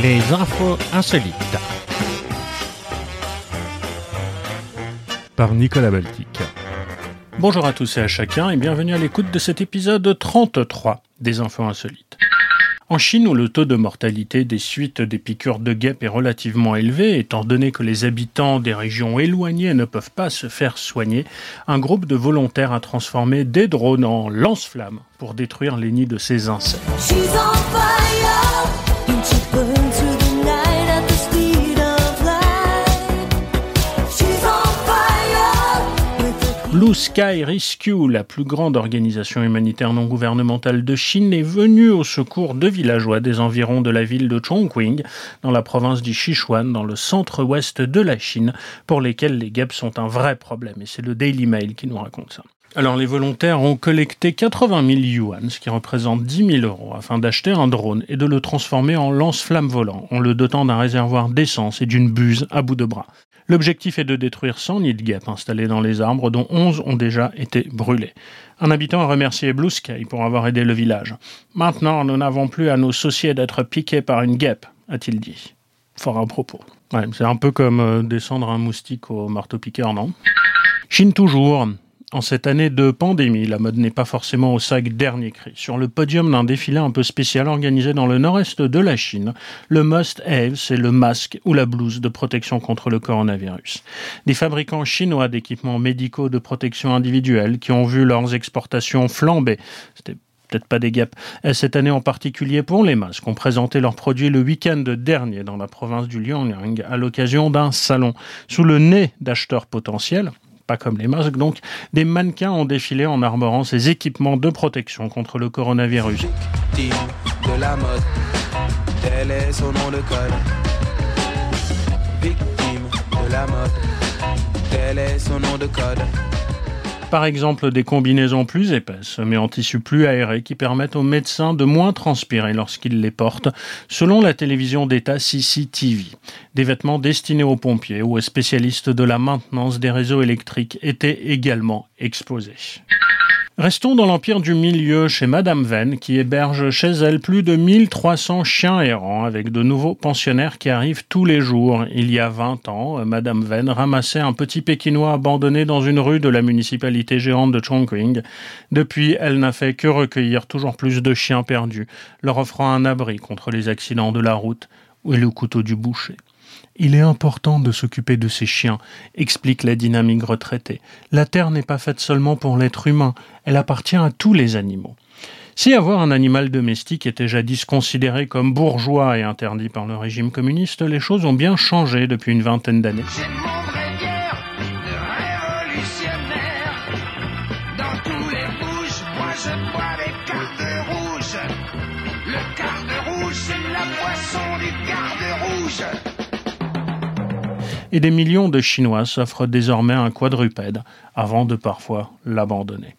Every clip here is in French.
Les infos insolites. Par Nicolas Baltic. Bonjour à tous et à chacun et bienvenue à l'écoute de cet épisode 33 des infos insolites. En Chine, où le taux de mortalité des suites des piqûres de guêpes est relativement élevé, étant donné que les habitants des régions éloignées ne peuvent pas se faire soigner, un groupe de volontaires a transformé des drones en lance-flammes pour détruire les nids de ces insectes. Blue Sky Rescue, la plus grande organisation humanitaire non gouvernementale de Chine, est venue au secours de villageois des environs de la ville de Chongqing, dans la province du Sichuan, dans le centre-ouest de la Chine, pour lesquels les guêpes sont un vrai problème. Et c'est le Daily Mail qui nous raconte ça. Alors les volontaires ont collecté 80 000 yuan, ce qui représente 10 000 euros, afin d'acheter un drone et de le transformer en lance-flamme volant, en le dotant d'un réservoir d'essence et d'une buse à bout de bras. L'objectif est de détruire 100 nids de guêpes installés dans les arbres, dont 11 ont déjà été brûlés. Un habitant a remercié Blue Sky pour avoir aidé le village. Maintenant, nous n'avons plus à nous soucier d'être piqués par une guêpe, a-t-il dit. Fort à propos. c'est un peu comme euh, descendre un moustique au marteau-piqueur, non? Chine toujours. En cette année de pandémie, la mode n'est pas forcément au sac dernier cri. Sur le podium d'un défilé un peu spécial organisé dans le nord-est de la Chine, le must-have, c'est le masque ou la blouse de protection contre le coronavirus. Des fabricants chinois d'équipements médicaux de protection individuelle qui ont vu leurs exportations flamber. C'était peut-être pas des guêpes. Cette année en particulier pour les masques, ont présenté leurs produits le week-end dernier dans la province du Liaoning à l'occasion d'un salon. Sous le nez d'acheteurs potentiels, pas comme les masques. Donc, des mannequins ont défilé en arborant ces équipements de protection contre le coronavirus. Par exemple, des combinaisons plus épaisses, mais en tissu plus aéré, qui permettent aux médecins de moins transpirer lorsqu'ils les portent, selon la télévision d'État CCTV. Des vêtements destinés aux pompiers ou aux spécialistes de la maintenance des réseaux électriques étaient également exposés. Restons dans l'empire du milieu chez Madame Venn qui héberge chez elle plus de 1300 chiens errants avec de nouveaux pensionnaires qui arrivent tous les jours. Il y a 20 ans, Madame Venn ramassait un petit pékinois abandonné dans une rue de la municipalité géante de Chongqing. Depuis, elle n'a fait que recueillir toujours plus de chiens perdus, leur offrant un abri contre les accidents de la route ou le couteau du boucher. Il est important de s'occuper de ces chiens, explique la dynamique retraitée. La terre n'est pas faite seulement pour l'être humain, elle appartient à tous les animaux. Si avoir un animal domestique était jadis considéré comme bourgeois et interdit par le régime communiste, les choses ont bien changé depuis une vingtaine d'années. Et des millions de Chinois s'offrent désormais un quadrupède avant de parfois l'abandonner.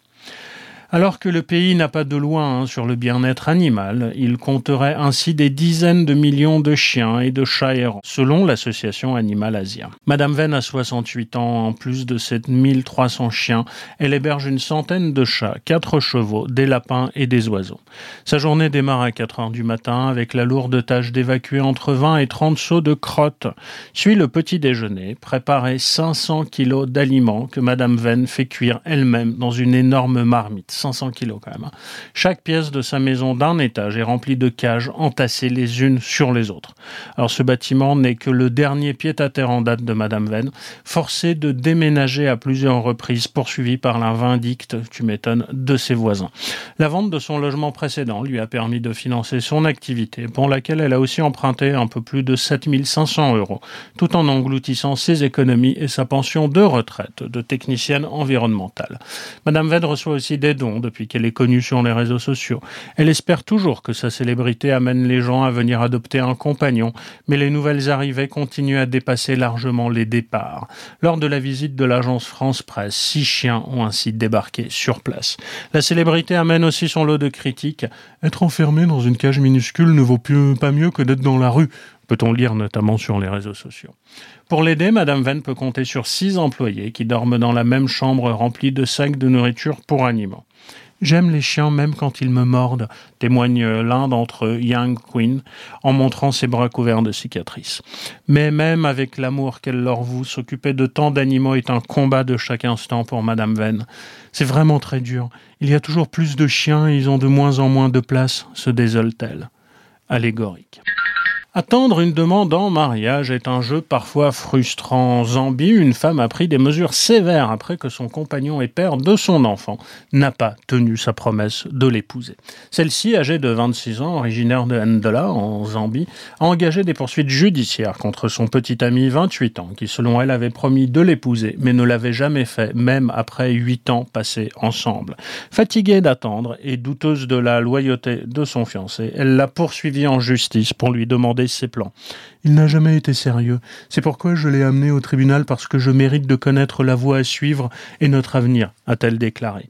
Alors que le pays n'a pas de loin hein, sur le bien-être animal, il compterait ainsi des dizaines de millions de chiens et de chats errants, selon l'association Animal Asia. Madame Venn a 68 ans, en plus de 7300 chiens, elle héberge une centaine de chats, quatre chevaux, des lapins et des oiseaux. Sa journée démarre à 4 heures du matin avec la lourde tâche d'évacuer entre 20 et 30 seaux de crottes. Suit le petit déjeuner, préparer 500 kilos d'aliments que Madame Venn fait cuire elle-même dans une énorme marmite 500 kilos quand même. Hein. Chaque pièce de sa maison d'un étage est remplie de cages entassées les unes sur les autres. Alors ce bâtiment n'est que le dernier pied-à-terre en date de Madame Venn, forcée de déménager à plusieurs reprises, poursuivie par la vindicte, tu m'étonnes, de ses voisins. La vente de son logement précédent lui a permis de financer son activité, pour laquelle elle a aussi emprunté un peu plus de 7500 euros, tout en engloutissant ses économies et sa pension de retraite de technicienne environnementale. Madame Venn reçoit aussi des dons depuis qu'elle est connue sur les réseaux sociaux. Elle espère toujours que sa célébrité amène les gens à venir adopter un compagnon, mais les nouvelles arrivées continuent à dépasser largement les départs. Lors de la visite de l'agence France Presse, six chiens ont ainsi débarqué sur place. La célébrité amène aussi son lot de critiques. Être enfermé dans une cage minuscule ne vaut pas mieux que d'être dans la rue peut-on lire notamment sur les réseaux sociaux. Pour l'aider, Madame Venn peut compter sur six employés qui dorment dans la même chambre remplie de sacs de nourriture pour animaux. J'aime les chiens même quand ils me mordent, témoigne l'un d'entre eux, Young Queen, en montrant ses bras couverts de cicatrices. Mais même avec l'amour qu'elle leur voue, s'occuper de tant d'animaux est un combat de chaque instant pour Madame Venn. C'est vraiment très dur. Il y a toujours plus de chiens et ils ont de moins en moins de place, se désole-t-elle. Allégorique. Attendre une demande en mariage est un jeu parfois frustrant. En Zambie, une femme a pris des mesures sévères après que son compagnon et père de son enfant n'a pas tenu sa promesse de l'épouser. Celle-ci, âgée de 26 ans, originaire de Ndola, en Zambie, a engagé des poursuites judiciaires contre son petit ami 28 ans, qui selon elle avait promis de l'épouser, mais ne l'avait jamais fait, même après 8 ans passés ensemble. Fatiguée d'attendre et douteuse de la loyauté de son fiancé, elle l'a poursuivi en justice pour lui demander ses plans. Il n'a jamais été sérieux. C'est pourquoi je l'ai amené au tribunal parce que je mérite de connaître la voie à suivre et notre avenir, a-t-elle déclaré.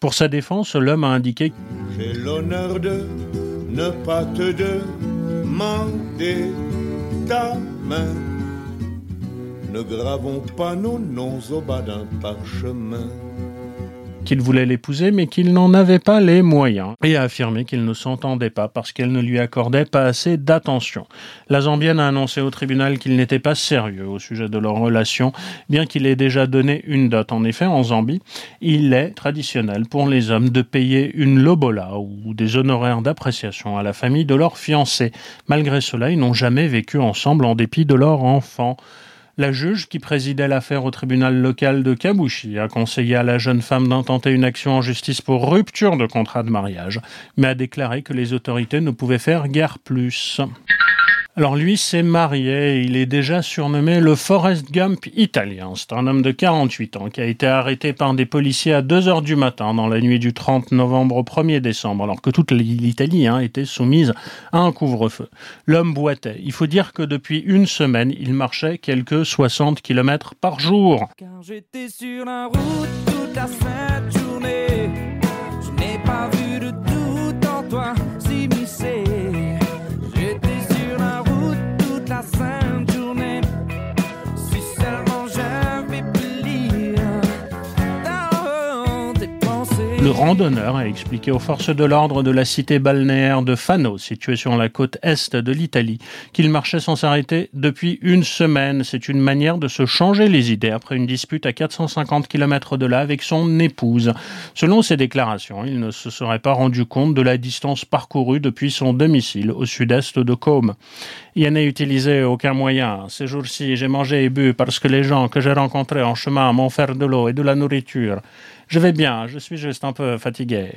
Pour sa défense, l'homme a indiqué J'ai l'honneur de ne pas te demander ta main. Ne gravons pas nos noms au bas d'un parchemin qu'il voulait l'épouser, mais qu'il n'en avait pas les moyens, et a affirmé qu'il ne s'entendait pas parce qu'elle ne lui accordait pas assez d'attention. La Zambienne a annoncé au tribunal qu'il n'était pas sérieux au sujet de leur relation, bien qu'il ait déjà donné une dot. En effet, en Zambie, il est traditionnel pour les hommes de payer une lobola ou des honoraires d'appréciation à la famille de leur fiancé. Malgré cela, ils n'ont jamais vécu ensemble en dépit de leur enfant. La juge qui présidait l'affaire au tribunal local de Kabushi a conseillé à la jeune femme d'intenter une action en justice pour rupture de contrat de mariage, mais a déclaré que les autorités ne pouvaient faire guère plus. Alors lui s'est marié, il est déjà surnommé le Forrest Gump italien. C'est un homme de 48 ans qui a été arrêté par des policiers à 2 heures du matin dans la nuit du 30 novembre au 1er décembre, alors que toute l'Italie hein, était soumise à un couvre-feu. L'homme boitait. Il faut dire que depuis une semaine, il marchait quelques 60 km par jour. J'étais sur la route tout en Le randonneur a expliqué aux forces de l'ordre de la cité balnéaire de Fano, située sur la côte est de l'Italie, qu'il marchait sans s'arrêter depuis une semaine. C'est une manière de se changer les idées après une dispute à 450 km de là avec son épouse. Selon ses déclarations, il ne se serait pas rendu compte de la distance parcourue depuis son domicile au sud-est de Côme. Il n'a utilisé aucun moyen. Ces jours-ci, j'ai mangé et bu parce que les gens que j'ai rencontrés en chemin m'ont offert de l'eau et de la nourriture. Je vais bien, je suis juste un peu fatigué,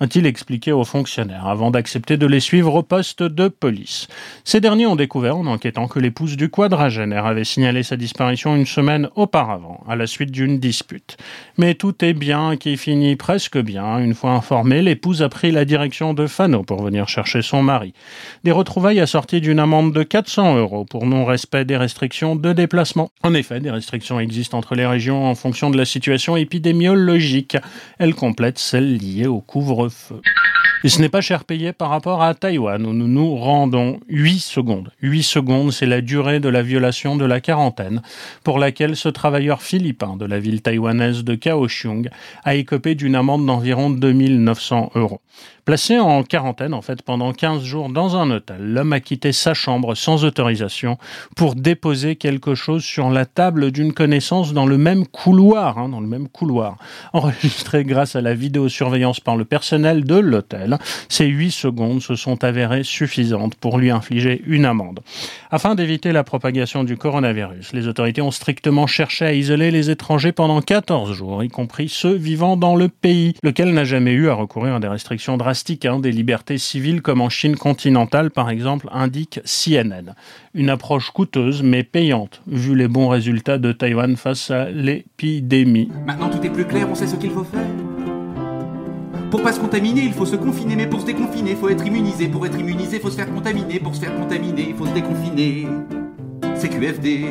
a-t-il expliqué aux fonctionnaires avant d'accepter de les suivre au poste de police. Ces derniers ont découvert en enquêtant que l'épouse du quadragénaire avait signalé sa disparition une semaine auparavant, à la suite d'une dispute. Mais tout est bien qui finit presque bien. Une fois informée, l'épouse a pris la direction de Fano pour venir chercher son mari. Des retrouvailles assorties d'une amende de 400 euros pour non-respect des restrictions de déplacement. En effet, des restrictions existent entre les régions en fonction de la situation épidémiologique elle complète celle liée au couvre-feu. Et ce n'est pas cher payé par rapport à Taïwan, où nous nous rendons 8 secondes. 8 secondes, c'est la durée de la violation de la quarantaine, pour laquelle ce travailleur philippin de la ville taïwanaise de Kaohsiung a écopé d'une amende d'environ 2900 euros. Placé en quarantaine, en fait, pendant 15 jours dans un hôtel, l'homme a quitté sa chambre sans autorisation pour déposer quelque chose sur la table d'une connaissance dans le même couloir, hein, dans le même couloir. Enregistré grâce à la vidéosurveillance par le personnel de l'hôtel, ces 8 secondes se sont avérées suffisantes pour lui infliger une amende. Afin d'éviter la propagation du coronavirus, les autorités ont strictement cherché à isoler les étrangers pendant 14 jours, y compris ceux vivant dans le pays, lequel n'a jamais eu à recourir à des restrictions drastiques Hein, des libertés civiles comme en Chine continentale par exemple, indique CNN. Une approche coûteuse mais payante vu les bons résultats de Taïwan face à l'épidémie. Maintenant tout est plus clair, on sait ce qu'il faut faire. Pour pas se contaminer, il faut se confiner, mais pour se déconfiner, il faut être immunisé. Pour être immunisé, il faut se faire contaminer. Pour se faire contaminer, il faut se déconfiner. C'est QFD.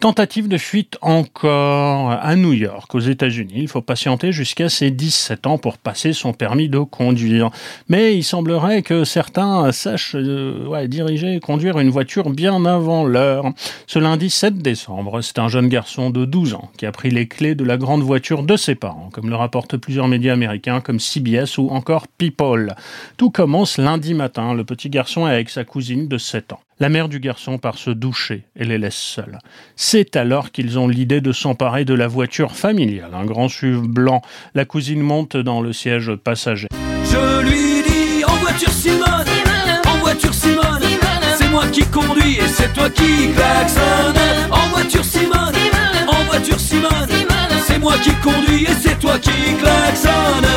Tentative de fuite encore à New York, aux États-Unis. Il faut patienter jusqu'à ses 17 ans pour passer son permis de conduire. Mais il semblerait que certains sachent euh, diriger et conduire une voiture bien avant l'heure. Ce lundi 7 décembre, c'est un jeune garçon de 12 ans qui a pris les clés de la grande voiture de ses parents, comme le rapportent plusieurs médias américains comme CBS ou encore People. Tout commence lundi matin. Le petit garçon est avec sa cousine de 7 ans. La mère du garçon part se doucher et les laisse seuls. C'est alors qu'ils ont l'idée de s'emparer de la voiture familiale, un grand SUV blanc. La cousine monte dans le siège passager. Je lui dis en voiture Simone, en voiture Simone, c'est moi qui conduis et c'est toi qui klaxonne. En voiture Simone, en voiture Simone, c'est moi qui conduis et c'est toi qui klaxonne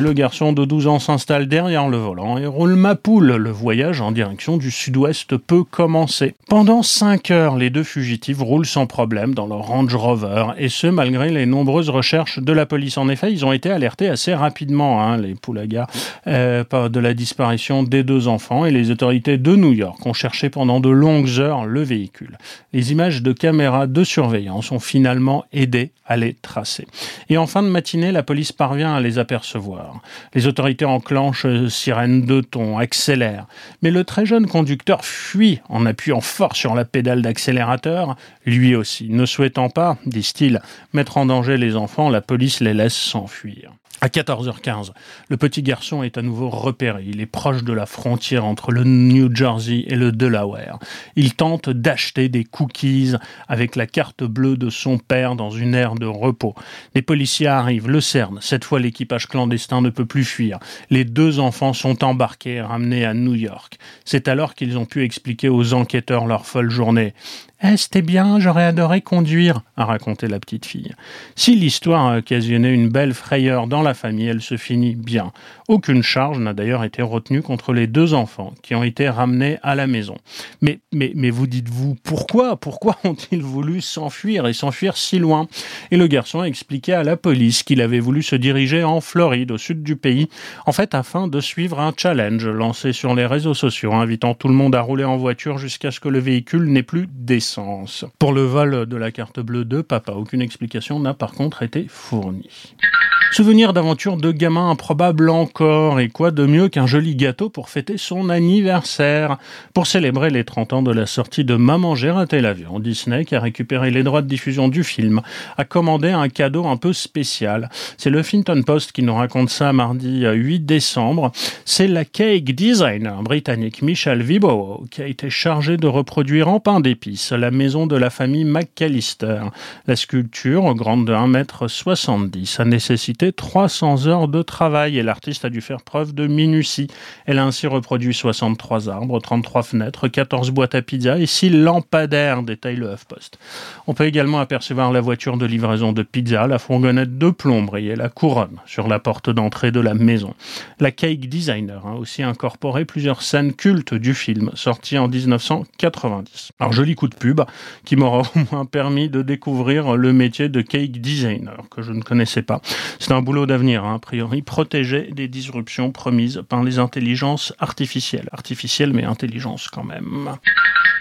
le garçon de 12 ans s'installe derrière le volant et roule ma poule. Le voyage en direction du sud-ouest peut commencer. Pendant 5 heures, les deux fugitifs roulent sans problème dans leur Range Rover, et ce malgré les nombreuses recherches de la police. En effet, ils ont été alertés assez rapidement, hein, les Poulagas, euh, de la disparition des deux enfants, et les autorités de New York ont cherché pendant de longues heures le véhicule. Les images de caméras de surveillance ont finalement aidé à les tracer. Et en fin de matinée, la police parvient à les apercevoir. Les autorités enclenchent sirène de ton, accélèrent. Mais le très jeune conducteur fuit en appuyant fort sur la pédale d'accélérateur, lui aussi. Ne souhaitant pas, disent-ils, mettre en danger les enfants, la police les laisse s'enfuir. À 14h15, le petit garçon est à nouveau repéré. Il est proche de la frontière entre le New Jersey et le Delaware. Il tente d'acheter des cookies avec la carte bleue de son père dans une aire de repos. Les policiers arrivent, le cernent. Cette fois, l'équipage clandestin ne peut plus fuir. Les deux enfants sont embarqués et ramenés à New York. C'est alors qu'ils ont pu expliquer aux enquêteurs leur folle journée. Eh, c'était bien, j'aurais adoré conduire, a raconté la petite fille. Si l'histoire a occasionné une belle frayeur dans la famille, elle se finit bien. Aucune charge n'a d'ailleurs été retenue contre les deux enfants qui ont été ramenés à la maison. Mais, mais, mais vous dites-vous, pourquoi Pourquoi ont-ils voulu s'enfuir et s'enfuir si loin? Et le garçon a expliqué à la police qu'il avait voulu se diriger en Floride, au sud du pays, en fait afin de suivre un challenge lancé sur les réseaux sociaux, invitant tout le monde à rouler en voiture jusqu'à ce que le véhicule n'ait plus Pour le vol de la carte bleue de papa, aucune explication n'a par contre été fournie. Souvenir d'aventure de gamin improbable encore, et quoi de mieux qu'un joli gâteau pour fêter son anniversaire? Pour célébrer les 30 ans de la sortie de Maman j'ai raté l'avion, Disney, qui a récupéré les droits de diffusion du film, a commandé un cadeau un peu spécial. C'est le Finton Post qui nous raconte ça mardi 8 décembre. C'est la cake designer britannique Michelle Vibo qui a été chargée de reproduire en pain d'épices la maison de la famille McAllister. La sculpture, grande de 1m70, a nécessité 300 heures de travail et l'artiste a dû faire preuve de minutie. Elle a ainsi reproduit 63 arbres, 33 fenêtres, 14 boîtes à pizza et 6 lampadaires, détaille le HuffPost. On peut également apercevoir la voiture de livraison de pizza, la fourgonnette de plomberie et la couronne sur la porte d'entrée de la maison. La Cake Designer a aussi incorporé plusieurs scènes cultes du film, sorti en 1990. Alors joli coup de qui m'aura au moins permis de découvrir le métier de cake designer que je ne connaissais pas. C'est un boulot d'avenir, hein, a priori, protéger des disruptions promises par les intelligences artificielles. Artificielles, mais intelligences quand même.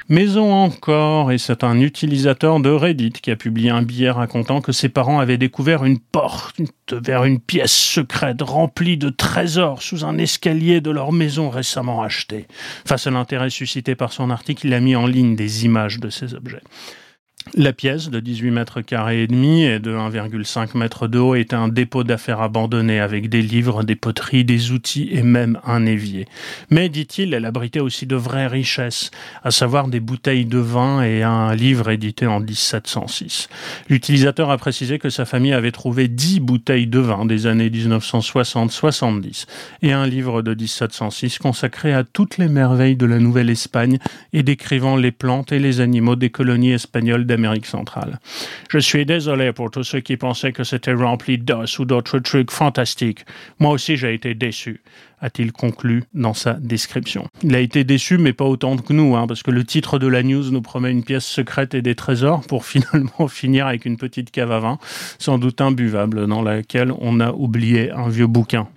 Maison encore, et c'est un utilisateur de Reddit qui a publié un billet racontant que ses parents avaient découvert une porte vers une pièce secrète remplie de trésors sous un escalier de leur maison récemment achetée. Face à l'intérêt suscité par son article, il a mis en ligne des images de ces objets. La pièce de 18 mètres carrés et demi et de 1,5 mètre de haut était un dépôt d'affaires abandonné avec des livres, des poteries, des outils et même un évier. Mais, dit-il, elle abritait aussi de vraies richesses, à savoir des bouteilles de vin et un livre édité en 1706. L'utilisateur a précisé que sa famille avait trouvé 10 bouteilles de vin des années 1960-70 et un livre de 1706 consacré à toutes les merveilles de la Nouvelle-Espagne et décrivant les plantes et les animaux des colonies espagnoles d'Amérique centrale. Je suis désolé pour tous ceux qui pensaient que c'était rempli d'os ou d'autres trucs fantastiques. Moi aussi, j'ai été déçu a-t-il conclu dans sa description. Il a été déçu, mais pas autant que nous, hein, parce que le titre de la news nous promet une pièce secrète et des trésors pour finalement finir avec une petite cave à vin, sans doute imbuvable, dans laquelle on a oublié un vieux bouquin.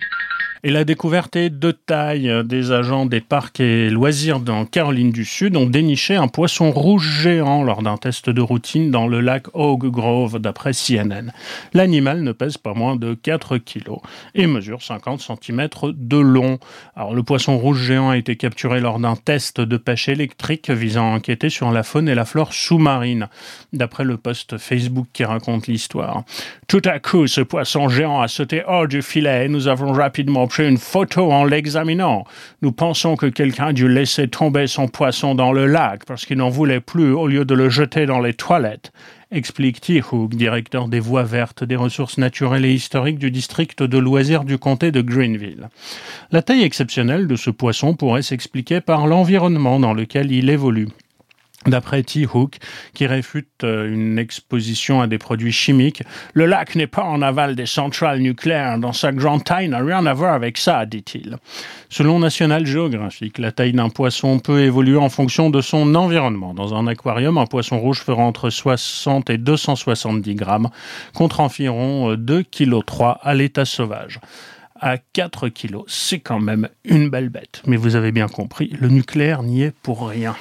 Et la découverte est de taille. Des agents des parcs et loisirs dans Caroline du Sud ont déniché un poisson rouge géant lors d'un test de routine dans le lac Oak Grove, d'après CNN. L'animal ne pèse pas moins de 4 kilos et mesure 50 cm de long. Alors, le poisson rouge géant a été capturé lors d'un test de pêche électrique visant à enquêter sur la faune et la flore sous-marine, d'après le post Facebook qui raconte l'histoire. Tout à coup, ce poisson géant a sauté hors du filet et nous avons rapidement une photo en l'examinant. Nous pensons que quelqu'un a dû laisser tomber son poisson dans le lac parce qu'il n'en voulait plus au lieu de le jeter dans les toilettes explique T. Hook, directeur des voies vertes, des ressources naturelles et historiques du district de loisirs du comté de Greenville. La taille exceptionnelle de ce poisson pourrait s'expliquer par l'environnement dans lequel il évolue. D'après T. Hook, qui réfute euh, une exposition à des produits chimiques, le lac n'est pas en aval des centrales nucléaires. Dans sa grande taille n'a rien à voir avec ça, dit-il. Selon National Geographic, la taille d'un poisson peut évoluer en fonction de son environnement. Dans un aquarium, un poisson rouge fera entre 60 et 270 grammes, contre environ 2,3 kg à l'état sauvage à 4 kilos. C'est quand même une belle bête. Mais vous avez bien compris, le nucléaire n'y est pour rien.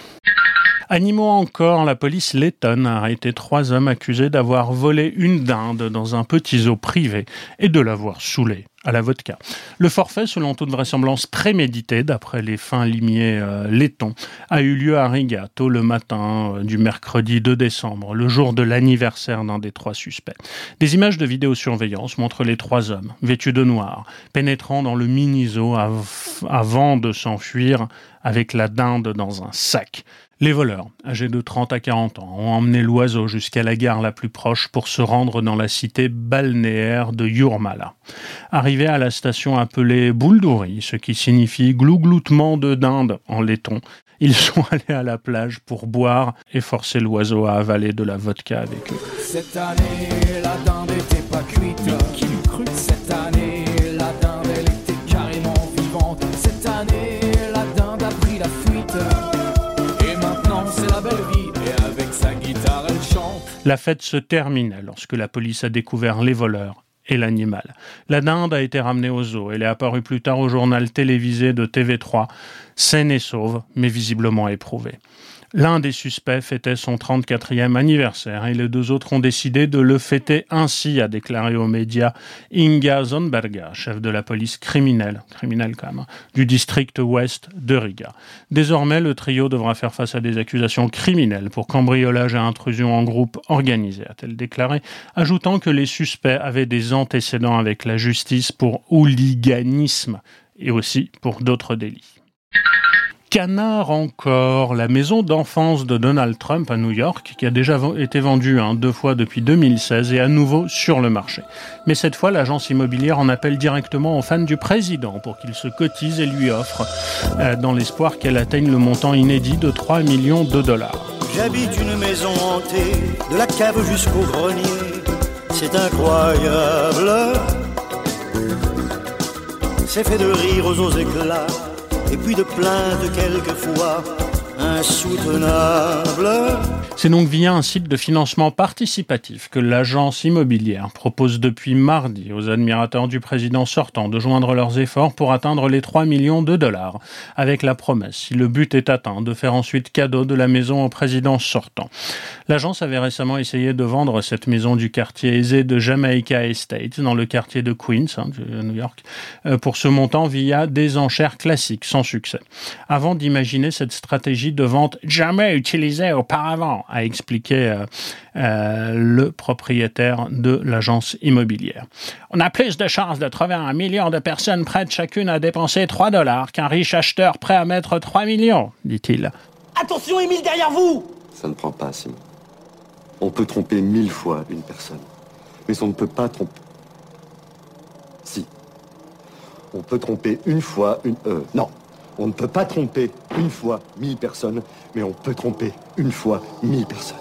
Animaux encore, la police lettonne a arrêté trois hommes accusés d'avoir volé une dinde dans un petit zoo privé et de l'avoir saoulé à la vodka. Le forfait, selon toute vraisemblance prémédité, d'après les fins limiers euh, lettons, a eu lieu à Riga, tôt le matin euh, du mercredi 2 décembre, le jour de l'anniversaire d'un des trois suspects. Des images de vidéosurveillance montrent les trois hommes, vêtus de noir, pénétrant dans le mini-zoo avant de s'enfuir avec la dinde dans un sac. Les voleurs, âgés de 30 à 40 ans, ont emmené l'oiseau jusqu'à la gare la plus proche pour se rendre dans la cité balnéaire de Yurmala. Arrivés à la station appelée Bouldouri, ce qui signifie glougloutement de dinde en laiton, ils sont allés à la plage pour boire et forcer l'oiseau à avaler de la vodka avec eux. Cette année, la dinde était pas cuite. La fête se termine lorsque la police a découvert les voleurs et l'animal. La dinde a été ramenée au zoo. Elle est apparue plus tard au journal télévisé de TV3, saine et sauve, mais visiblement éprouvée. L'un des suspects fêtait son 34e anniversaire et les deux autres ont décidé de le fêter ainsi, a déclaré aux médias Inga Zonberga, chef de la police criminelle, criminelle quand même, du district ouest de Riga. Désormais, le trio devra faire face à des accusations criminelles pour cambriolage et intrusion en groupe organisé, a-t-elle déclaré, ajoutant que les suspects avaient des antécédents avec la justice pour hooliganisme et aussi pour d'autres délits. Canard encore, la maison d'enfance de Donald Trump à New York, qui a déjà été vendue hein, deux fois depuis 2016 et à nouveau sur le marché. Mais cette fois, l'agence immobilière en appelle directement aux fans du président pour qu'il se cotise et lui offre, euh, dans l'espoir qu'elle atteigne le montant inédit de 3 millions de dollars. J'habite une maison hantée, de la cave jusqu'au grenier. C'est incroyable. C'est fait de rire aux éclats et puis de plaintes quelquefois C'est donc via un site de financement participatif que l'agence immobilière propose depuis mardi aux admirateurs du président sortant de joindre leurs efforts pour atteindre les 3 millions de dollars, avec la promesse, si le but est atteint, de faire ensuite cadeau de la maison au président sortant. L'agence avait récemment essayé de vendre cette maison du quartier aisé de Jamaica Estate, dans le quartier de Queens, hein, New York, euh, pour ce montant via des enchères classiques, sans succès. Avant d'imaginer cette stratégie de vente jamais utilisée auparavant, a expliqué euh, euh, le propriétaire de l'agence immobilière. On a plus de chances de trouver un million de personnes prêtes chacune à dépenser 3 dollars qu'un riche acheteur prêt à mettre 3 millions, dit-il. Attention, Émile, derrière vous Ça ne prend pas, Simon. On peut tromper mille fois une personne, mais on ne peut pas tromper. Si. On peut tromper une fois une. Euh, non, on ne peut pas tromper une fois mille personnes, mais on peut tromper une fois mille personnes.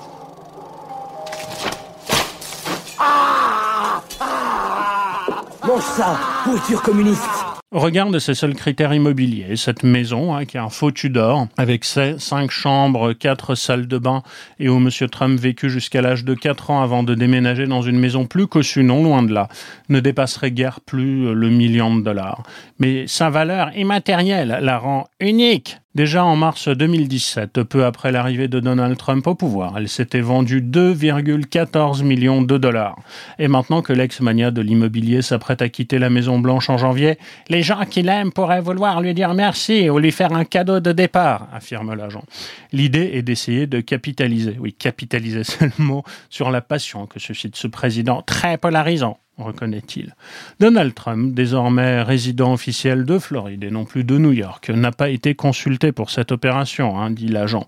Ah, ah Mange ça, pourriture communiste Regarde ses seuls critères immobiliers. Cette maison, hein, qui a un faux Tudor, avec ses cinq chambres, quatre salles de bain, et où M. Trump vécut jusqu'à l'âge de 4 ans avant de déménager dans une maison plus cossue, non loin de là, ne dépasserait guère plus le million de dollars. Mais sa valeur immatérielle la rend unique Déjà en mars 2017, peu après l'arrivée de Donald Trump au pouvoir, elle s'était vendue 2,14 millions de dollars. Et maintenant que l'ex-mania de l'immobilier s'apprête à quitter la Maison-Blanche en janvier, les gens qui l'aiment pourraient vouloir lui dire merci ou lui faire un cadeau de départ, affirme l'agent. L'idée est d'essayer de capitaliser, oui, capitaliser c'est le mot, sur la passion que suscite ce président très polarisant reconnaît-il. Donald Trump, désormais résident officiel de Floride et non plus de New York, n'a pas été consulté pour cette opération, hein, dit l'agent.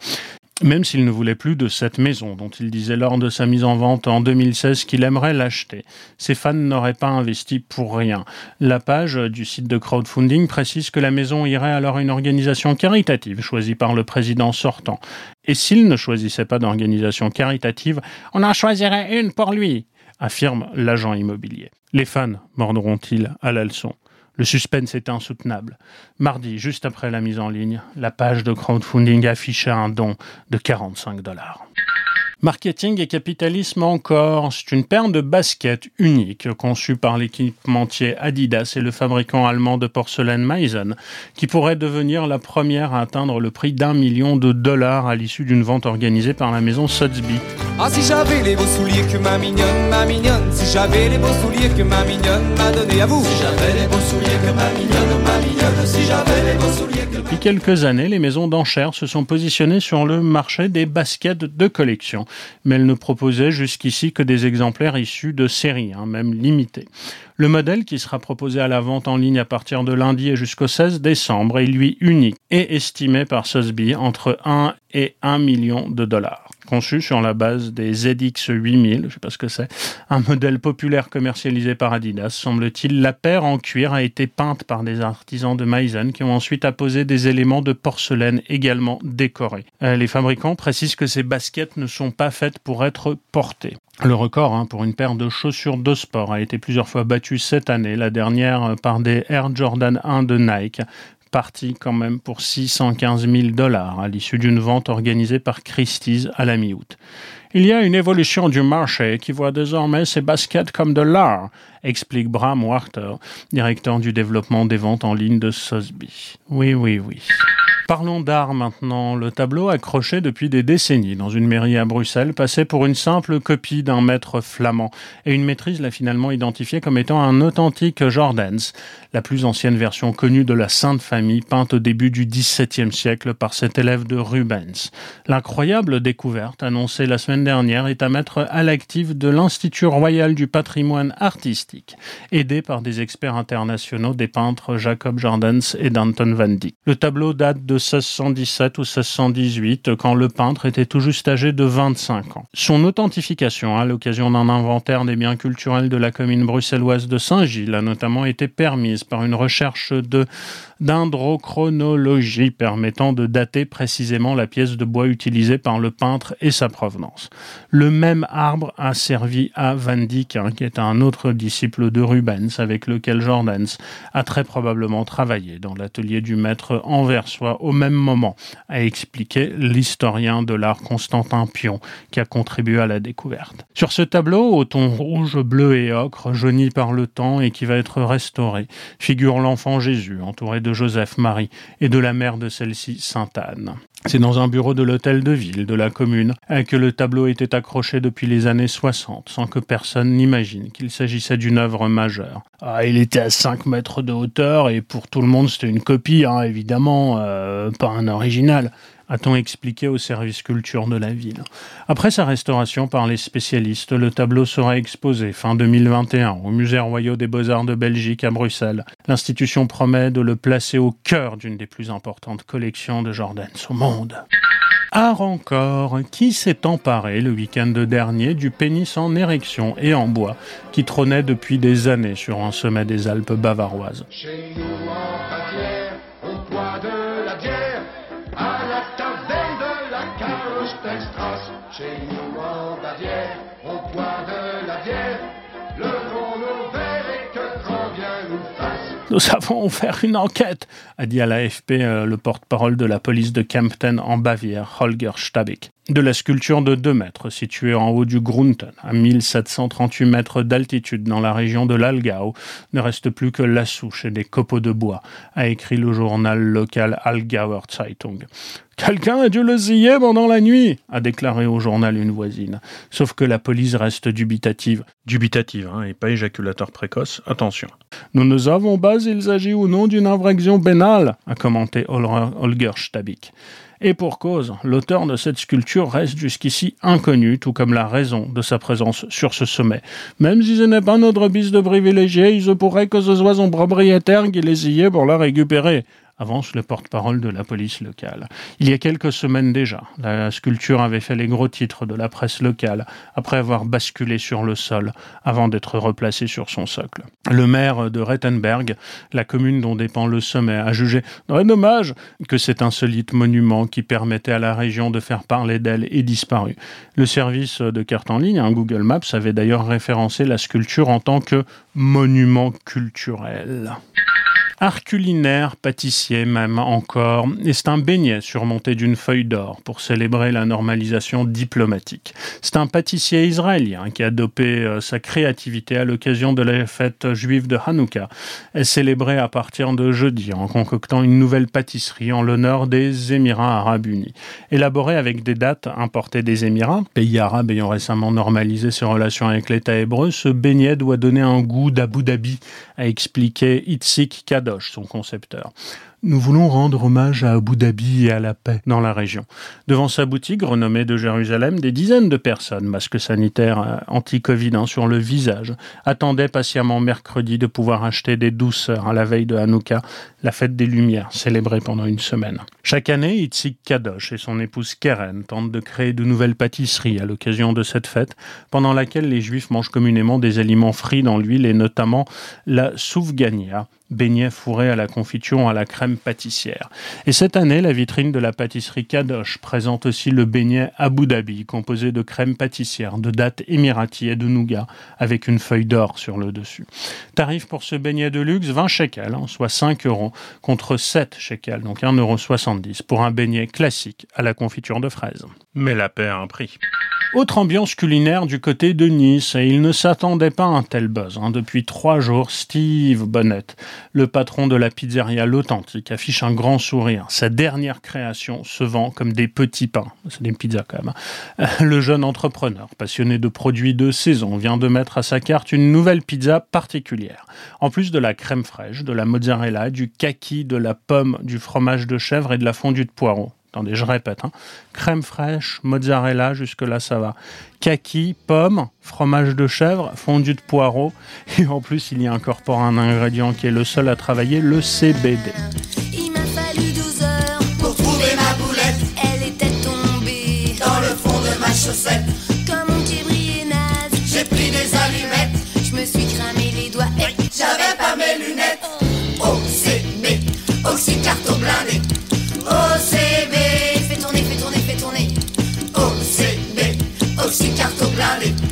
Même s'il ne voulait plus de cette maison, dont il disait lors de sa mise en vente en 2016 qu'il aimerait l'acheter. Ses fans n'auraient pas investi pour rien. La page du site de crowdfunding précise que la maison irait alors à une organisation caritative choisie par le président sortant. Et s'il ne choisissait pas d'organisation caritative, on en choisirait une pour lui affirme l'agent immobilier. Les fans mordront-ils à la leçon? Le suspense est insoutenable. Mardi, juste après la mise en ligne, la page de crowdfunding affichait un don de 45 dollars. Marketing et capitalisme encore, c'est une paire de baskets unique conçue par l'équipementier Adidas et le fabricant allemand de porcelaine Meissen, qui pourrait devenir la première à atteindre le prix d'un million de dollars à l'issue d'une vente organisée par la maison Sotheby. Ah Depuis quelques années, les maisons d'enchères se sont positionnées sur le marché des baskets de collection mais elle ne proposait jusqu'ici que des exemplaires issus de séries, hein, même limités. Le modèle qui sera proposé à la vente en ligne à partir de lundi et jusqu'au 16 décembre est lui unique et estimé par Sotheby entre 1 et 1 million de dollars conçu sur la base des ZX 8000, je ne sais pas ce que c'est, un modèle populaire commercialisé par Adidas. Semble-t-il, la paire en cuir a été peinte par des artisans de Meissen qui ont ensuite apposé des éléments de porcelaine également décorés. Euh, les fabricants précisent que ces baskets ne sont pas faites pour être portées. Le record hein, pour une paire de chaussures de sport a été plusieurs fois battu cette année, la dernière par des Air Jordan 1 de Nike, parti quand même pour 615 000 dollars à l'issue d'une vente organisée par Christie's à la mi-août. Il y a une évolution du marché qui voit désormais ces baskets comme de l'art, explique Bram Warter, directeur du développement des ventes en ligne de Sotheby. Oui, oui, oui. Parlons d'art maintenant. Le tableau accroché depuis des décennies dans une mairie à Bruxelles passait pour une simple copie d'un maître flamand et une maîtrise l'a finalement identifié comme étant un authentique Jordans, la plus ancienne version connue de la Sainte Famille peinte au début du XVIIe siècle par cet élève de Rubens. L'incroyable découverte annoncée la semaine dernière est à mettre à l'actif de l'Institut royal du patrimoine artistique, aidé par des experts internationaux des peintres Jacob Jordans et Danton van Dyck. Le tableau date de 1617 ou 1618, quand le peintre était tout juste âgé de 25 ans. Son authentification à l'occasion d'un inventaire des biens culturels de la commune bruxelloise de Saint-Gilles a notamment été permise par une recherche de dendrochronologie permettant de dater précisément la pièce de bois utilisée par le peintre et sa provenance. Le même arbre a servi à Van Dyck, hein, qui est un autre disciple de Rubens, avec lequel Jordans a très probablement travaillé dans l'atelier du maître anversois au même moment, a expliqué l'historien de l'art Constantin Pion, qui a contribué à la découverte. Sur ce tableau, au ton rouge, bleu et ocre, jauni par le temps et qui va être restauré, figure l'enfant Jésus, entouré de Joseph Marie et de la mère de celle-ci, Sainte Anne. C'est dans un bureau de l'hôtel de ville de la commune que le tableau était accroché depuis les années 60, sans que personne n'imagine qu'il s'agissait d'une œuvre majeure. Ah, il était à 5 mètres de hauteur et pour tout le monde c'était une copie, hein, évidemment, euh, pas un original a-t-on expliqué au service culture de la ville. Après sa restauration par les spécialistes, le tableau sera exposé fin 2021 au Musée royal des beaux-arts de Belgique à Bruxelles. L'institution promet de le placer au cœur d'une des plus importantes collections de Jordans au monde. Art encore, qui s'est emparé le week-end dernier du pénis en érection et en bois qui trônait depuis des années sur un sommet des Alpes bavaroises. En Bavière, on boit de la bière, le nos Nous avons ouvert une enquête, a dit à l'AFP euh, le porte-parole de la police de Kempten en Bavière, Holger Stabik. De la sculpture de 2 mètres située en haut du Grunten, à 1738 mètres d'altitude dans la région de l'Algau, ne reste plus que la souche et des copeaux de bois, a écrit le journal local Algauer Zeitung. Quelqu'un a dû le ziller pendant la nuit, a déclaré au journal une voisine. Sauf que la police reste dubitative. Dubitative, hein, et pas éjaculateur précoce, attention. Nous ne savons pas s'il s'agit ou non d'une infraction pénale, a commenté Holger Stabik. Et pour cause, l'auteur de cette sculpture reste jusqu'ici inconnu, tout comme la raison de sa présence sur ce sommet. Même si ce n'est pas notre bis de privilégié, il se pourrait que ce soit son propriétaire qui l'ait pour la récupérer avance le porte-parole de la police locale. Il y a quelques semaines déjà, la sculpture avait fait les gros titres de la presse locale après avoir basculé sur le sol avant d'être replacée sur son socle. Le maire de Rettenberg, la commune dont dépend le sommet, a jugé très dommage que cet insolite monument qui permettait à la région de faire parler d'elle ait disparu. Le service de carte en ligne, un Google Maps, avait d'ailleurs référencé la sculpture en tant que monument culturel. Art culinaire, pâtissier même encore, et c'est un beignet surmonté d'une feuille d'or pour célébrer la normalisation diplomatique. C'est un pâtissier israélien qui a dopé euh, sa créativité à l'occasion de la fête juive de Hanouka, célébrée à partir de jeudi en concoctant une nouvelle pâtisserie en l'honneur des Émirats arabes unis. Élaborée avec des dates importées des Émirats, pays arabes ayant récemment normalisé ses relations avec l'État hébreu, ce beignet doit donner un goût d'Abu Dhabi, a expliqué Itzik Kad son concepteur. Nous voulons rendre hommage à Abu Dhabi et à la paix dans la région. Devant sa boutique renommée de Jérusalem, des dizaines de personnes, masques sanitaires euh, anti-Covid hein, sur le visage, attendaient patiemment mercredi de pouvoir acheter des douceurs à la veille de Hanouka, la fête des Lumières, célébrée pendant une semaine. Chaque année, Itzik Kadosh et son épouse Keren tentent de créer de nouvelles pâtisseries à l'occasion de cette fête, pendant laquelle les Juifs mangent communément des aliments frits dans l'huile et notamment la soufgania, beignet fourré à la confiture à la crème pâtissière. Et cette année, la vitrine de la pâtisserie Kadosh présente aussi le beignet Abu Dhabi, composé de crème pâtissière, de dattes émiraties et de nougat, avec une feuille d'or sur le dessus. Tarif pour ce beignet de luxe, 20 shekels, hein, soit 5 euros, contre 7 shekels, donc 1,70 euros pour un beignet classique à la confiture de fraises. Mais la paix a un prix. Autre ambiance culinaire du côté de Nice, et il ne s'attendait pas à un tel buzz. Hein. Depuis trois jours, Steve Bonnet, le patron de la pizzeria L'Authentique, affiche un grand sourire. Sa dernière création se vend comme des petits pains. C'est des pizzas quand même. Hein. Le jeune entrepreneur, passionné de produits de saison, vient de mettre à sa carte une nouvelle pizza particulière. En plus de la crème fraîche, de la mozzarella, du kaki, de la pomme, du fromage de chèvre et de la fondue de poireaux. Attendez, je répète. Hein. Crème fraîche, mozzarella, jusque-là ça va. Kaki, pomme, fromage de chèvre, fondue de poireaux. Et en plus, il y incorpore un ingrédient qui est le seul à travailler, le CBD. Il m'a fallu 12 heures pour ma boulette. Elle était tombée dans le fond de ma chaussette. Charlie.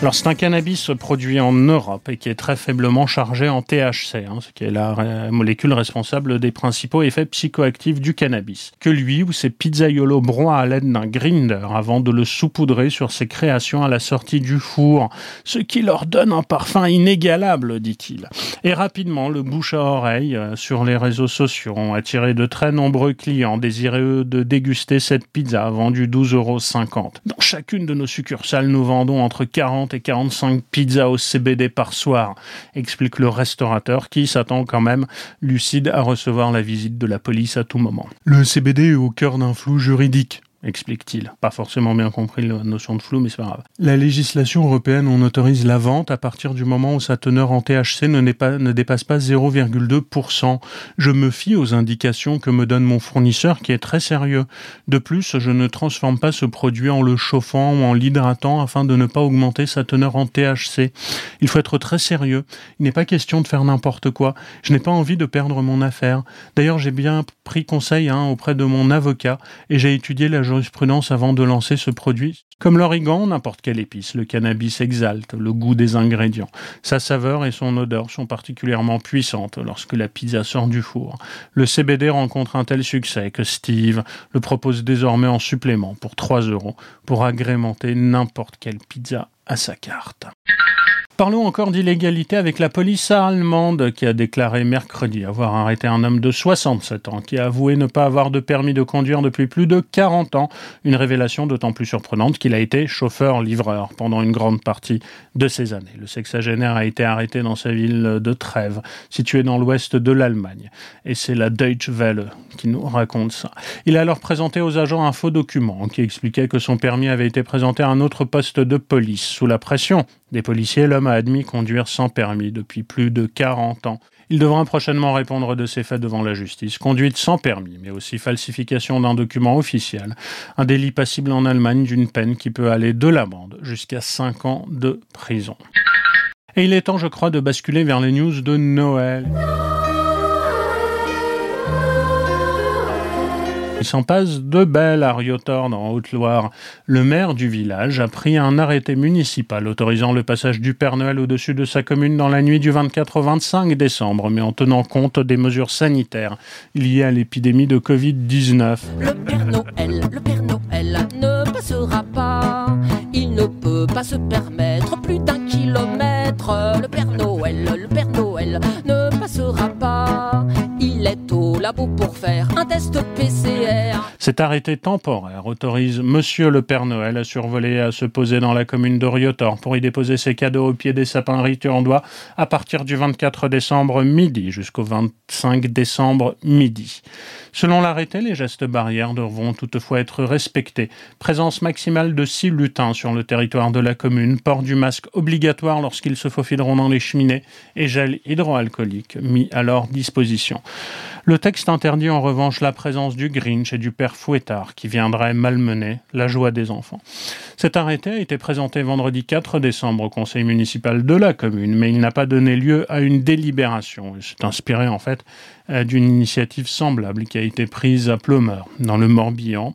Alors c'est un cannabis produit en Europe et qui est très faiblement chargé en THC, hein, ce qui est la molécule responsable des principaux effets psychoactifs du cannabis. Que lui ou ses pizzaiolos broient à l'aide d'un grinder avant de le saupoudrer sur ses créations à la sortie du four, ce qui leur donne un parfum inégalable, dit-il. Et rapidement, le bouche à oreille euh, sur les réseaux sociaux ont attiré de très nombreux clients désireux de déguster cette pizza vendue 12,50 euros. Dans chacune de nos succursales, nous vendons entre 40 et 45 pizzas au CBD par soir, explique le restaurateur qui s'attend quand même lucide à recevoir la visite de la police à tout moment. Le CBD est au cœur d'un flou juridique explique-t-il. Pas forcément bien compris la notion de flou, mais c'est pas grave. La législation européenne, on autorise la vente à partir du moment où sa teneur en THC ne, pas, dépasse pas 0,2%. Je me fie aux indications que me donne mon fournisseur qui est très sérieux. De plus, je ne transforme pas ce produit en le chauffant ou en l'hydratant afin de ne pas augmenter sa teneur en THC. Il faut être très sérieux. Il n'est pas question de faire n'importe quoi. Je n'ai pas envie de perdre mon affaire. D'ailleurs, j'ai bien pris conseil hein, auprès de mon avocat et j'ai étudié la jurisprudence avant de lancer ce produit. Comme l'origan, n'importe quelle épice, le cannabis exalte le goût des ingrédients. Sa saveur et son odeur sont particulièrement puissantes lorsque la pizza sort du four. Le CBD rencontre un tel succès que Steve le propose désormais en supplément pour 3 euros pour agrémenter n'importe quelle pizza à sa carte. Parlons encore d'illégalité avec la police allemande qui a déclaré mercredi avoir arrêté un homme de 67 ans qui a avoué ne pas avoir de permis de conduire depuis plus de 40 ans. Une révélation d'autant plus surprenante qu'il a été chauffeur-livreur pendant une grande partie de ces années. Le sexagénaire a été arrêté dans sa ville de Trèves, située dans l'ouest de l'Allemagne. Et c'est la Deutsche Welle qui nous raconte ça. Il a alors présenté aux agents un faux document qui expliquait que son permis avait été présenté à un autre poste de police. Sous la pression des policiers, l'homme a admis conduire sans permis depuis plus de 40 ans. Il devra prochainement répondre de ces faits devant la justice. Conduite sans permis, mais aussi falsification d'un document officiel. Un délit passible en Allemagne d'une peine qui peut aller de l'amende jusqu'à 5 ans de prison. Et il est temps, je crois, de basculer vers les news de Noël. Il s'en passe de belles à Riotor, dans Haute-Loire. Le maire du village a pris un arrêté municipal autorisant le passage du Père Noël au-dessus de sa commune dans la nuit du 24 au 25 décembre, mais en tenant compte des mesures sanitaires liées à l'épidémie de Covid-19. Le Père Noël, le Père Noël ne passera pas. Il ne peut pas se permettre plus d'un kilomètre. Le Père Noël, le Père Noël ne passera pas. Cet arrêté temporaire autorise Monsieur le Père Noël à survoler et à se poser dans la commune de Riotor pour y déposer ses cadeaux au pied des sapins riturandois à partir du 24 décembre midi jusqu'au 25 décembre midi. Selon l'arrêté, les gestes barrières devront toutefois être respectés. Présence maximale de six lutins sur le territoire de la commune, port du masque obligatoire lorsqu'ils se faufileront dans les cheminées et gel hydroalcoolique mis à leur disposition. Le texte interdit en revanche la présence du Grinch et du père Fouettard qui viendraient malmener la joie des enfants. Cet arrêté a été présenté vendredi 4 décembre au conseil municipal de la commune, mais il n'a pas donné lieu à une délibération. C'est inspiré en fait euh, d'une initiative semblable qui a été prise à Plumeur, dans le Morbihan.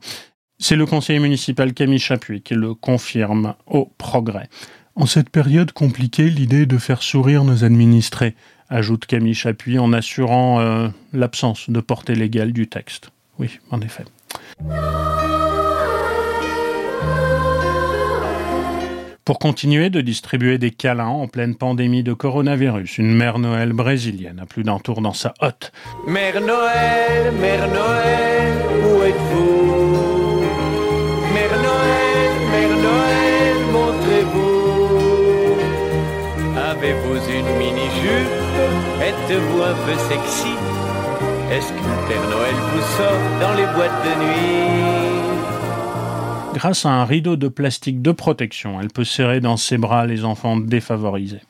C'est le conseiller municipal Camille Chapuis qui le confirme au progrès. En cette période compliquée, l'idée est de faire sourire nos administrés, ajoute Camille Chapuis en assurant euh, l'absence de portée légale du texte. Oui, en effet. Pour continuer de distribuer des câlins en pleine pandémie de coronavirus, une mère Noël brésilienne a plus d'un tour dans sa hotte. Mère Noël, Mère Noël, où êtes-vous? Peu sexy Est-ce que le Père Noël vous sort dans les boîtes de nuit? Grâce à un rideau de plastique de protection, elle peut serrer dans ses bras les enfants défavorisés.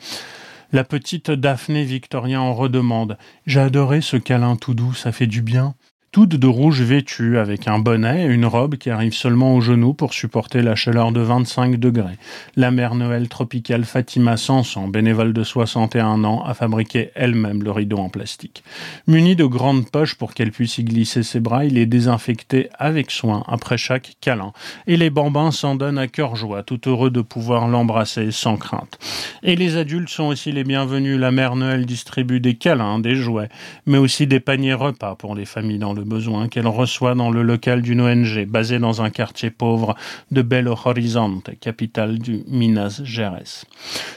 La petite Daphné Victoria en redemande. J'ai adoré ce câlin tout doux, ça fait du bien toutes de rouge vêtues, avec un bonnet et une robe qui arrive seulement aux genoux pour supporter la chaleur de 25 degrés. La mère Noël tropicale Fatima Sanson, bénévole de 61 ans, a fabriqué elle-même le rideau en plastique. Muni de grandes poches pour qu'elle puisse y glisser ses bras, il est désinfecté avec soin après chaque câlin. Et les bambins s'en donnent à cœur joie, tout heureux de pouvoir l'embrasser sans crainte. Et les adultes sont aussi les bienvenus. La mère Noël distribue des câlins, des jouets, mais aussi des paniers repas pour les familles dans le besoin qu'elle reçoit dans le local d'une ONG basée dans un quartier pauvre de Belo Horizonte, capitale du Minas Gerais.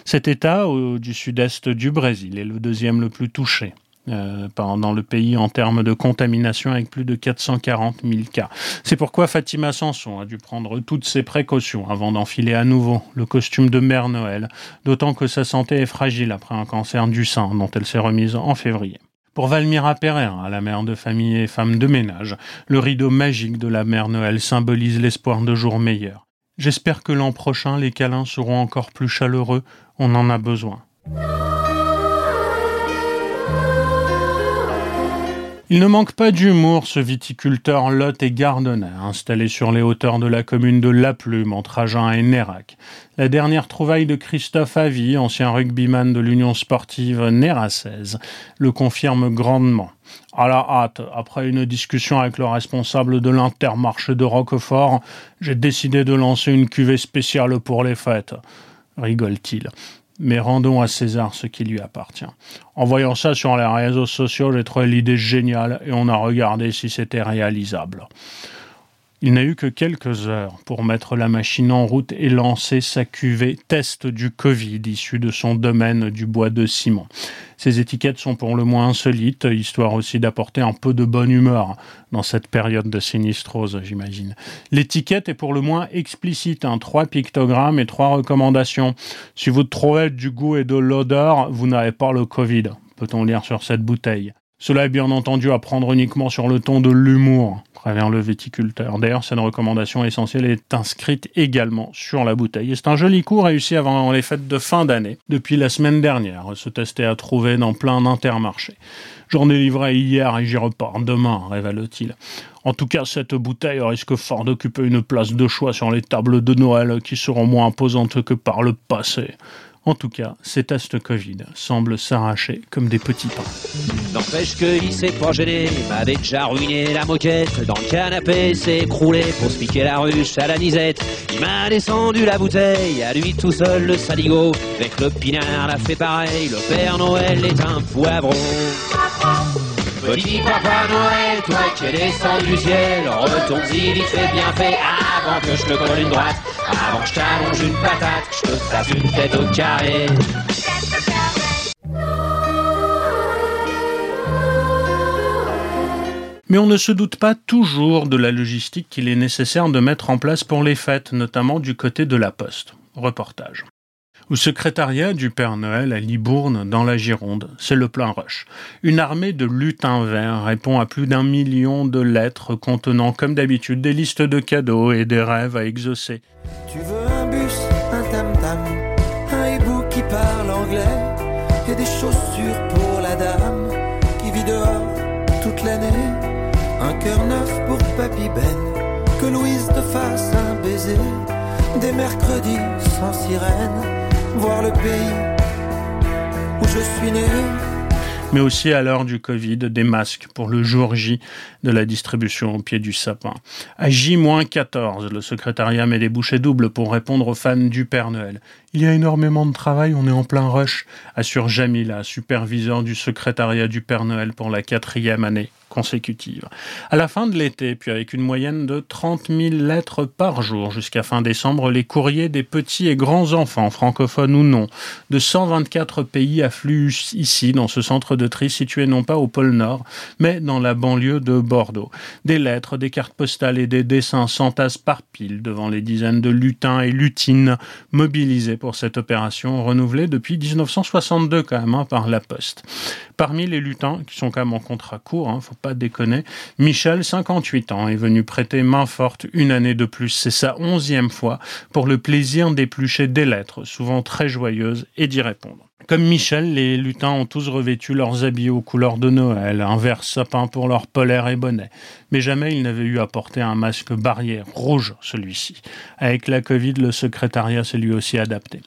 Cet État du sud-est du Brésil est le deuxième le plus touché. Euh, dans le pays en termes de contamination avec plus de 440 000 cas. C'est pourquoi Fatima Sanson a dû prendre toutes ses précautions avant d'enfiler à nouveau le costume de Mère Noël, d'autant que sa santé est fragile après un cancer du sein dont elle s'est remise en février. Pour Valmira Pereira, la mère de famille et femme de ménage, le rideau magique de la mère Noël symbolise l'espoir de jours meilleurs. J'espère que l'an prochain, les câlins seront encore plus chaleureux, on en a besoin. Il ne manque pas d'humour, ce viticulteur Lot et Gardonnay, installé sur les hauteurs de la commune de La Plume, entre Agen et Nérac. La dernière trouvaille de Christophe Avi, ancien rugbyman de l'Union sportive nérassaise, le confirme grandement. À la hâte, après une discussion avec le responsable de l'intermarché de Roquefort, j'ai décidé de lancer une cuvée spéciale pour les fêtes. Rigole-t-il mais rendons à César ce qui lui appartient. En voyant ça sur les réseaux sociaux, j'ai trouvé l'idée géniale et on a regardé si c'était réalisable. Il n'a eu que quelques heures pour mettre la machine en route et lancer sa cuvée test du Covid issue de son domaine du bois de ciment. Ces étiquettes sont pour le moins insolites, histoire aussi d'apporter un peu de bonne humeur dans cette période de sinistrose, j'imagine. L'étiquette est pour le moins explicite, hein, trois pictogrammes et trois recommandations. Si vous trouvez du goût et de l'odeur, vous n'avez pas le Covid, peut-on lire sur cette bouteille. Cela est bien entendu à prendre uniquement sur le ton de l'humour travers le viticulteur. D'ailleurs, cette recommandation essentielle est inscrite également sur la bouteille. c'est un joli coup réussi avant les fêtes de fin d'année. Depuis la semaine dernière, ce test est à trouver dans plein d'intermarchés. J'en ai livré hier et j'y repars demain, révèle-t-il. En tout cas, cette bouteille risque fort d'occuper une place de choix sur les tables de Noël qui seront moins imposantes que par le passé. En tout cas, ces tests Covid semblent s'arracher comme des petits pains. N'empêche qu'il s'est pas gêné, m'avait déjà ruiné la moquette. Dans le canapé, s'est écroulé pour se piquer la ruche à la nisette. Il m'a descendu la bouteille, à lui tout seul le saligo. Avec le pinard, l'a fait pareil, le Père Noël est un poivron. Petit papa Noël, toi qui es descendu du ciel, retourne-y vite fait bien fait avant que je te colle une droite, avant que je t'allonge une patate, que je te fasse une tête au carré. Mais on ne se doute pas toujours de la logistique qu'il est nécessaire de mettre en place pour les fêtes, notamment du côté de la poste. Reportage. Au secrétariat du Père Noël à Libourne, dans la Gironde, c'est le plein rush. Une armée de lutins verts répond à plus d'un million de lettres contenant, comme d'habitude, des listes de cadeaux et des rêves à exaucer. Tu veux un bus, un tam-tam, un hibou qui parle anglais, et des chaussures pour la dame qui vit dehors toute l'année. Un cœur neuf pour Papy Ben, que Louise te fasse un baiser, des mercredis sans sirène voir le pays où je suis né. Mais aussi à l'heure du Covid, des masques pour le jour J de la distribution au pied du sapin. À J-14, le secrétariat met des bouchées doubles pour répondre aux fans du Père Noël. Il y a énormément de travail, on est en plein rush, assure Jamila, superviseur du secrétariat du Père Noël pour la quatrième année consécutive. À la fin de l'été, puis avec une moyenne de 30 000 lettres par jour jusqu'à fin décembre, les courriers des petits et grands enfants, francophones ou non, de 124 pays affluent ici, dans ce centre de tri situé non pas au pôle Nord, mais dans la banlieue de Bordeaux. Des lettres, des cartes postales et des dessins s'entassent par piles devant les dizaines de lutins et lutines mobilisés pour cette opération renouvelée depuis 1962 quand même hein, par la Poste. Parmi les lutins, qui sont quand même en contrat court, hein, faut pas déconner, Michel, 58 ans, est venu prêter main forte une année de plus. C'est sa onzième fois pour le plaisir d'éplucher des lettres, souvent très joyeuses, et d'y répondre. Comme Michel, les lutins ont tous revêtu leurs habits aux couleurs de Noël, un vert sapin pour leur polaire et bonnet. Mais jamais ils n'avaient eu à porter un masque barrière, rouge celui-ci. Avec la Covid, le secrétariat s'est lui aussi adapté.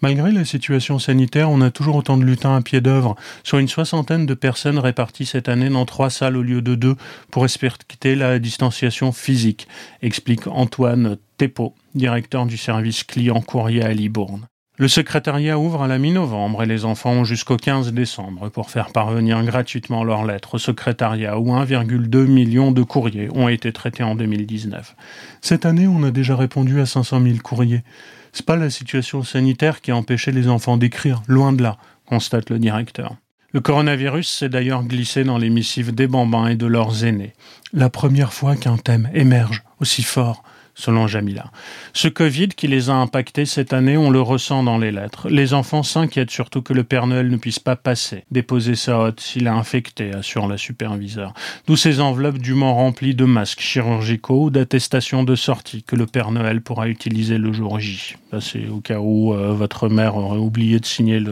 Malgré la situation sanitaire, on a toujours autant de lutins à pied d'œuvre, une de personnes réparties cette année dans trois salles au lieu de deux pour respecter la distanciation physique, explique Antoine Thépeau, directeur du service client courrier à Libourne. Le secrétariat ouvre à la mi-novembre et les enfants ont jusqu'au 15 décembre pour faire parvenir gratuitement leurs lettres au secrétariat où 1,2 million de courriers ont été traités en 2019. Cette année, on a déjà répondu à 500 000 courriers. C'est pas la situation sanitaire qui a empêché les enfants d'écrire, loin de là, constate le directeur. Le coronavirus s'est d'ailleurs glissé dans les missives des bambins et de leurs aînés. La première fois qu'un thème émerge aussi fort selon Jamila. Ce Covid qui les a impactés cette année, on le ressent dans les lettres. Les enfants s'inquiètent surtout que le Père Noël ne puisse pas passer, déposer sa hotte s'il a infecté, assure la superviseure. D'où ces enveloppes dûment remplies de masques chirurgicaux ou d'attestations de sortie que le Père Noël pourra utiliser le jour J. c'est au cas où euh, votre mère aurait oublié de signer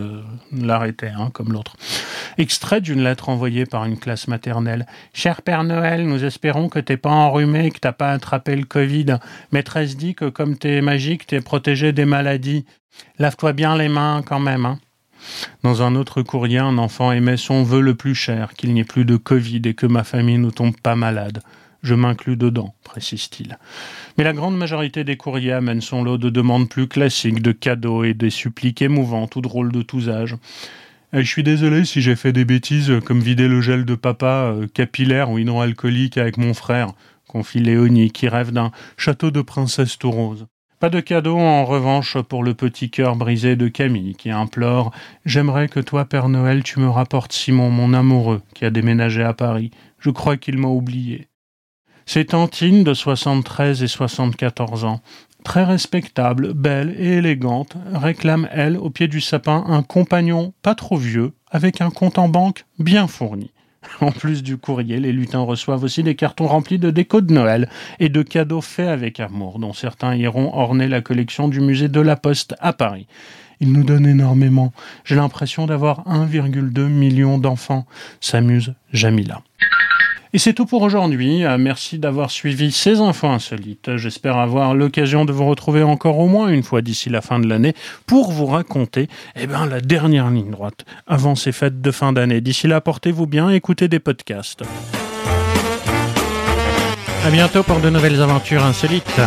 l'arrêté, hein, comme l'autre. Extrait d'une lettre envoyée par une classe maternelle. Cher Père Noël, nous espérons que t'es pas enrhumé, que t'as pas attrapé le Covid. Maîtresse dit que comme t'es magique, t'es protégé des maladies. Lave-toi bien les mains quand même, hein. Dans un autre courrier, un enfant émet son vœu le plus cher, qu'il n'y ait plus de Covid et que ma famille ne tombe pas malade. Je m'inclus dedans, précise-t-il. Mais la grande majorité des courriers amènent son lot de demandes plus classiques, de cadeaux et des suppliques émouvantes ou drôles de tous âges. Eh, je suis désolé si j'ai fait des bêtises comme vider le gel de papa euh, capillaire ou hydroalcoolique avec mon frère, confie Léonie, qui rêve d'un château de princesse tout rose. Pas de cadeau en revanche pour le petit cœur brisé de Camille qui implore J'aimerais que toi, Père Noël, tu me rapportes Simon, mon amoureux, qui a déménagé à Paris. Je crois qu'il m'a oublié. C'est Tantine de 73 et 74 ans, très respectable, belle et élégante, réclame, elle, au pied du sapin, un compagnon pas trop vieux, avec un compte en banque bien fourni. En plus du courrier, les lutins reçoivent aussi des cartons remplis de déco de Noël et de cadeaux faits avec amour, dont certains iront orner la collection du musée de la Poste à Paris. Ils nous donnent énormément. J'ai l'impression d'avoir 1,2 million d'enfants. S'amuse Jamila. Et c'est tout pour aujourd'hui. Euh, merci d'avoir suivi ces infos insolites. J'espère avoir l'occasion de vous retrouver encore au moins une fois d'ici la fin de l'année pour vous raconter eh ben, la dernière ligne droite avant ces fêtes de fin d'année. D'ici là, portez-vous bien, écoutez des podcasts. À bientôt pour de nouvelles aventures insolites.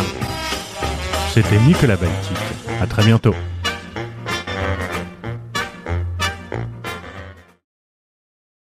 C'était Nicolas Baltique. À très bientôt.